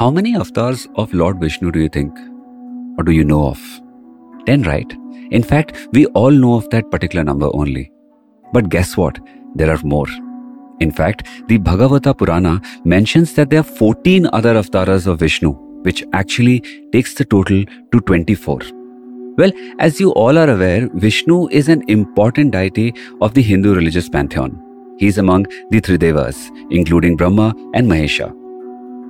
How many avatars of Lord Vishnu do you think? Or do you know of? 10, right? In fact, we all know of that particular number only. But guess what? There are more. In fact, the Bhagavata Purana mentions that there are 14 other avatars of Vishnu, which actually takes the total to 24. Well, as you all are aware, Vishnu is an important deity of the Hindu religious pantheon. He is among the three devas, including Brahma and Mahesha.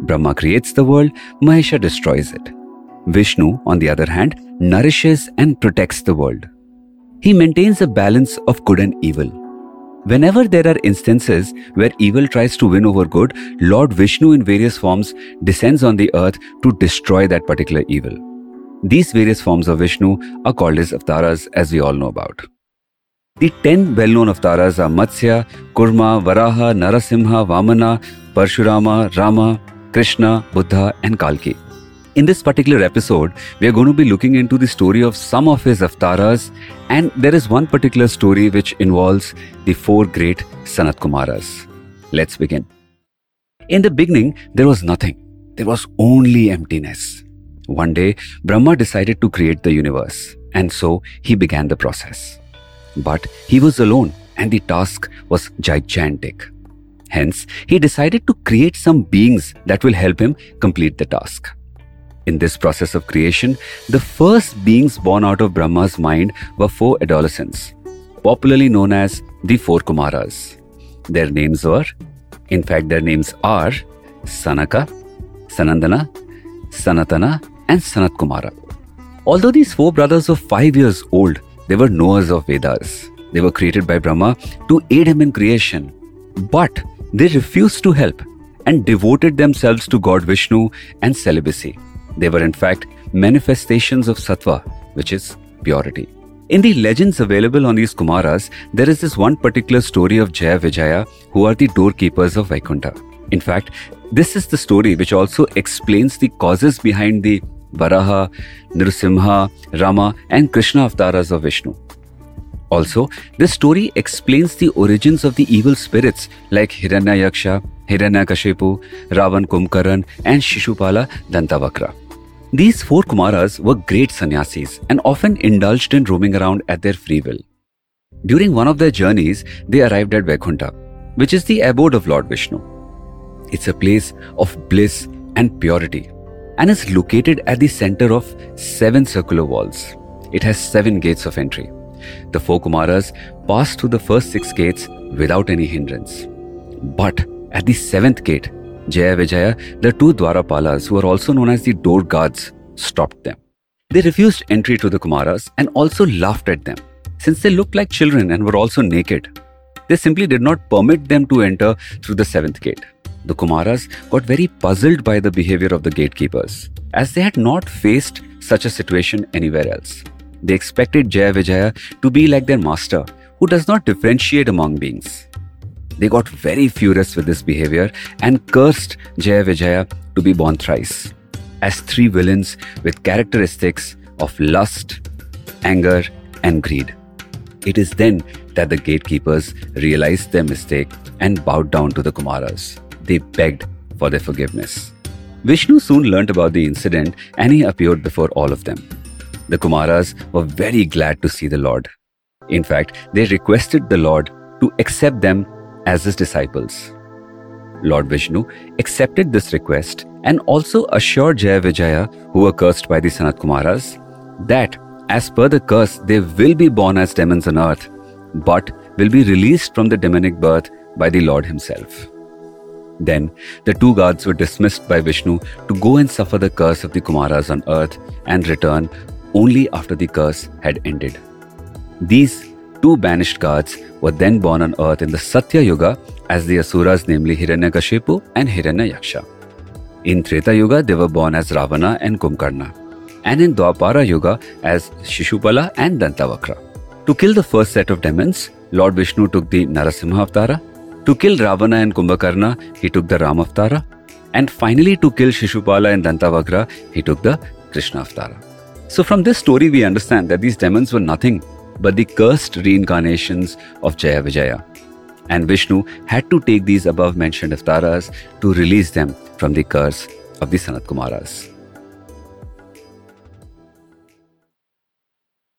Brahma creates the world, Mahesha destroys it. Vishnu, on the other hand, nourishes and protects the world. He maintains a balance of good and evil. Whenever there are instances where evil tries to win over good, Lord Vishnu in various forms descends on the earth to destroy that particular evil. These various forms of Vishnu are called as avatars, as we all know about. The ten well known avatars are Matsya, Kurma, Varaha, Narasimha, Vamana, Parshurama, Rama, Krishna, Buddha, and Kalki. In this particular episode, we are going to be looking into the story of some of his avatars, and there is one particular story which involves the four great Sanat Kumaras. Let's begin. In the beginning, there was nothing, there was only emptiness. One day, Brahma decided to create the universe, and so he began the process. But he was alone, and the task was gigantic. Hence, he decided to create some beings that will help him complete the task. In this process of creation, the first beings born out of Brahma's mind were four adolescents, popularly known as the four Kumaras. Their names were, in fact, their names are Sanaka, Sanandana, Sanatana, and Sanat Kumara. Although these four brothers were five years old, they were knowers of Vedas. They were created by Brahma to aid him in creation. But they refused to help and devoted themselves to God Vishnu and celibacy. They were, in fact, manifestations of sattva, which is purity. In the legends available on these Kumaras, there is this one particular story of Jaya Vijaya, who are the doorkeepers of Vaikuntha. In fact, this is the story which also explains the causes behind the Varaha, Nrsimha, Rama, and Krishna avatars of Vishnu. Also, this story explains the origins of the evil spirits like Hiranyaksha, Hiranyakashipu, Ravan Kumbhakarna, and Shishupala Dantavakra. These four Kumaras were great sannyasis and often indulged in roaming around at their free will. During one of their journeys, they arrived at Vaikuntha, which is the abode of Lord Vishnu. It's a place of bliss and purity and is located at the center of seven circular walls. It has seven gates of entry. The four Kumaras passed through the first six gates without any hindrance. But at the seventh gate, Jaya Vijaya, the two Dwarapalas, who are also known as the door guards, stopped them. They refused entry to the Kumaras and also laughed at them, since they looked like children and were also naked. They simply did not permit them to enter through the seventh gate. The Kumaras got very puzzled by the behavior of the gatekeepers, as they had not faced such a situation anywhere else. They expected Jaya Vijaya to be like their master, who does not differentiate among beings. They got very furious with this behavior and cursed Jaya Vijaya to be born thrice as three villains with characteristics of lust, anger, and greed. It is then that the gatekeepers realized their mistake and bowed down to the Kumaras. They begged for their forgiveness. Vishnu soon learnt about the incident and he appeared before all of them. The Kumaras were very glad to see the Lord. In fact, they requested the Lord to accept them as his disciples. Lord Vishnu accepted this request and also assured Jaya Vijaya, who were cursed by the Sanat Kumaras, that as per the curse, they will be born as demons on earth, but will be released from the demonic birth by the Lord Himself. Then the two gods were dismissed by Vishnu to go and suffer the curse of the Kumaras on earth and return only after the curse had ended. These two banished gods were then born on earth in the Satya Yuga as the Asuras, namely Hiranyakashipu and Hiranyaksha. In Treta Yuga, they were born as Ravana and Kumkarna, and in Dwapara Yuga as Shishupala and Dantavakra. To kill the first set of demons, Lord Vishnu took the Narasimha Avatara. To kill Ravana and Kumbhakarna, he took the Ram Avatara. And finally, to kill Shishupala and Dantavakra, he took the Krishna Avatara. So, from this story, we understand that these demons were nothing but the cursed reincarnations of Jaya Vijaya. And Vishnu had to take these above mentioned avatars to release them from the curse of the Sanat Kumaras.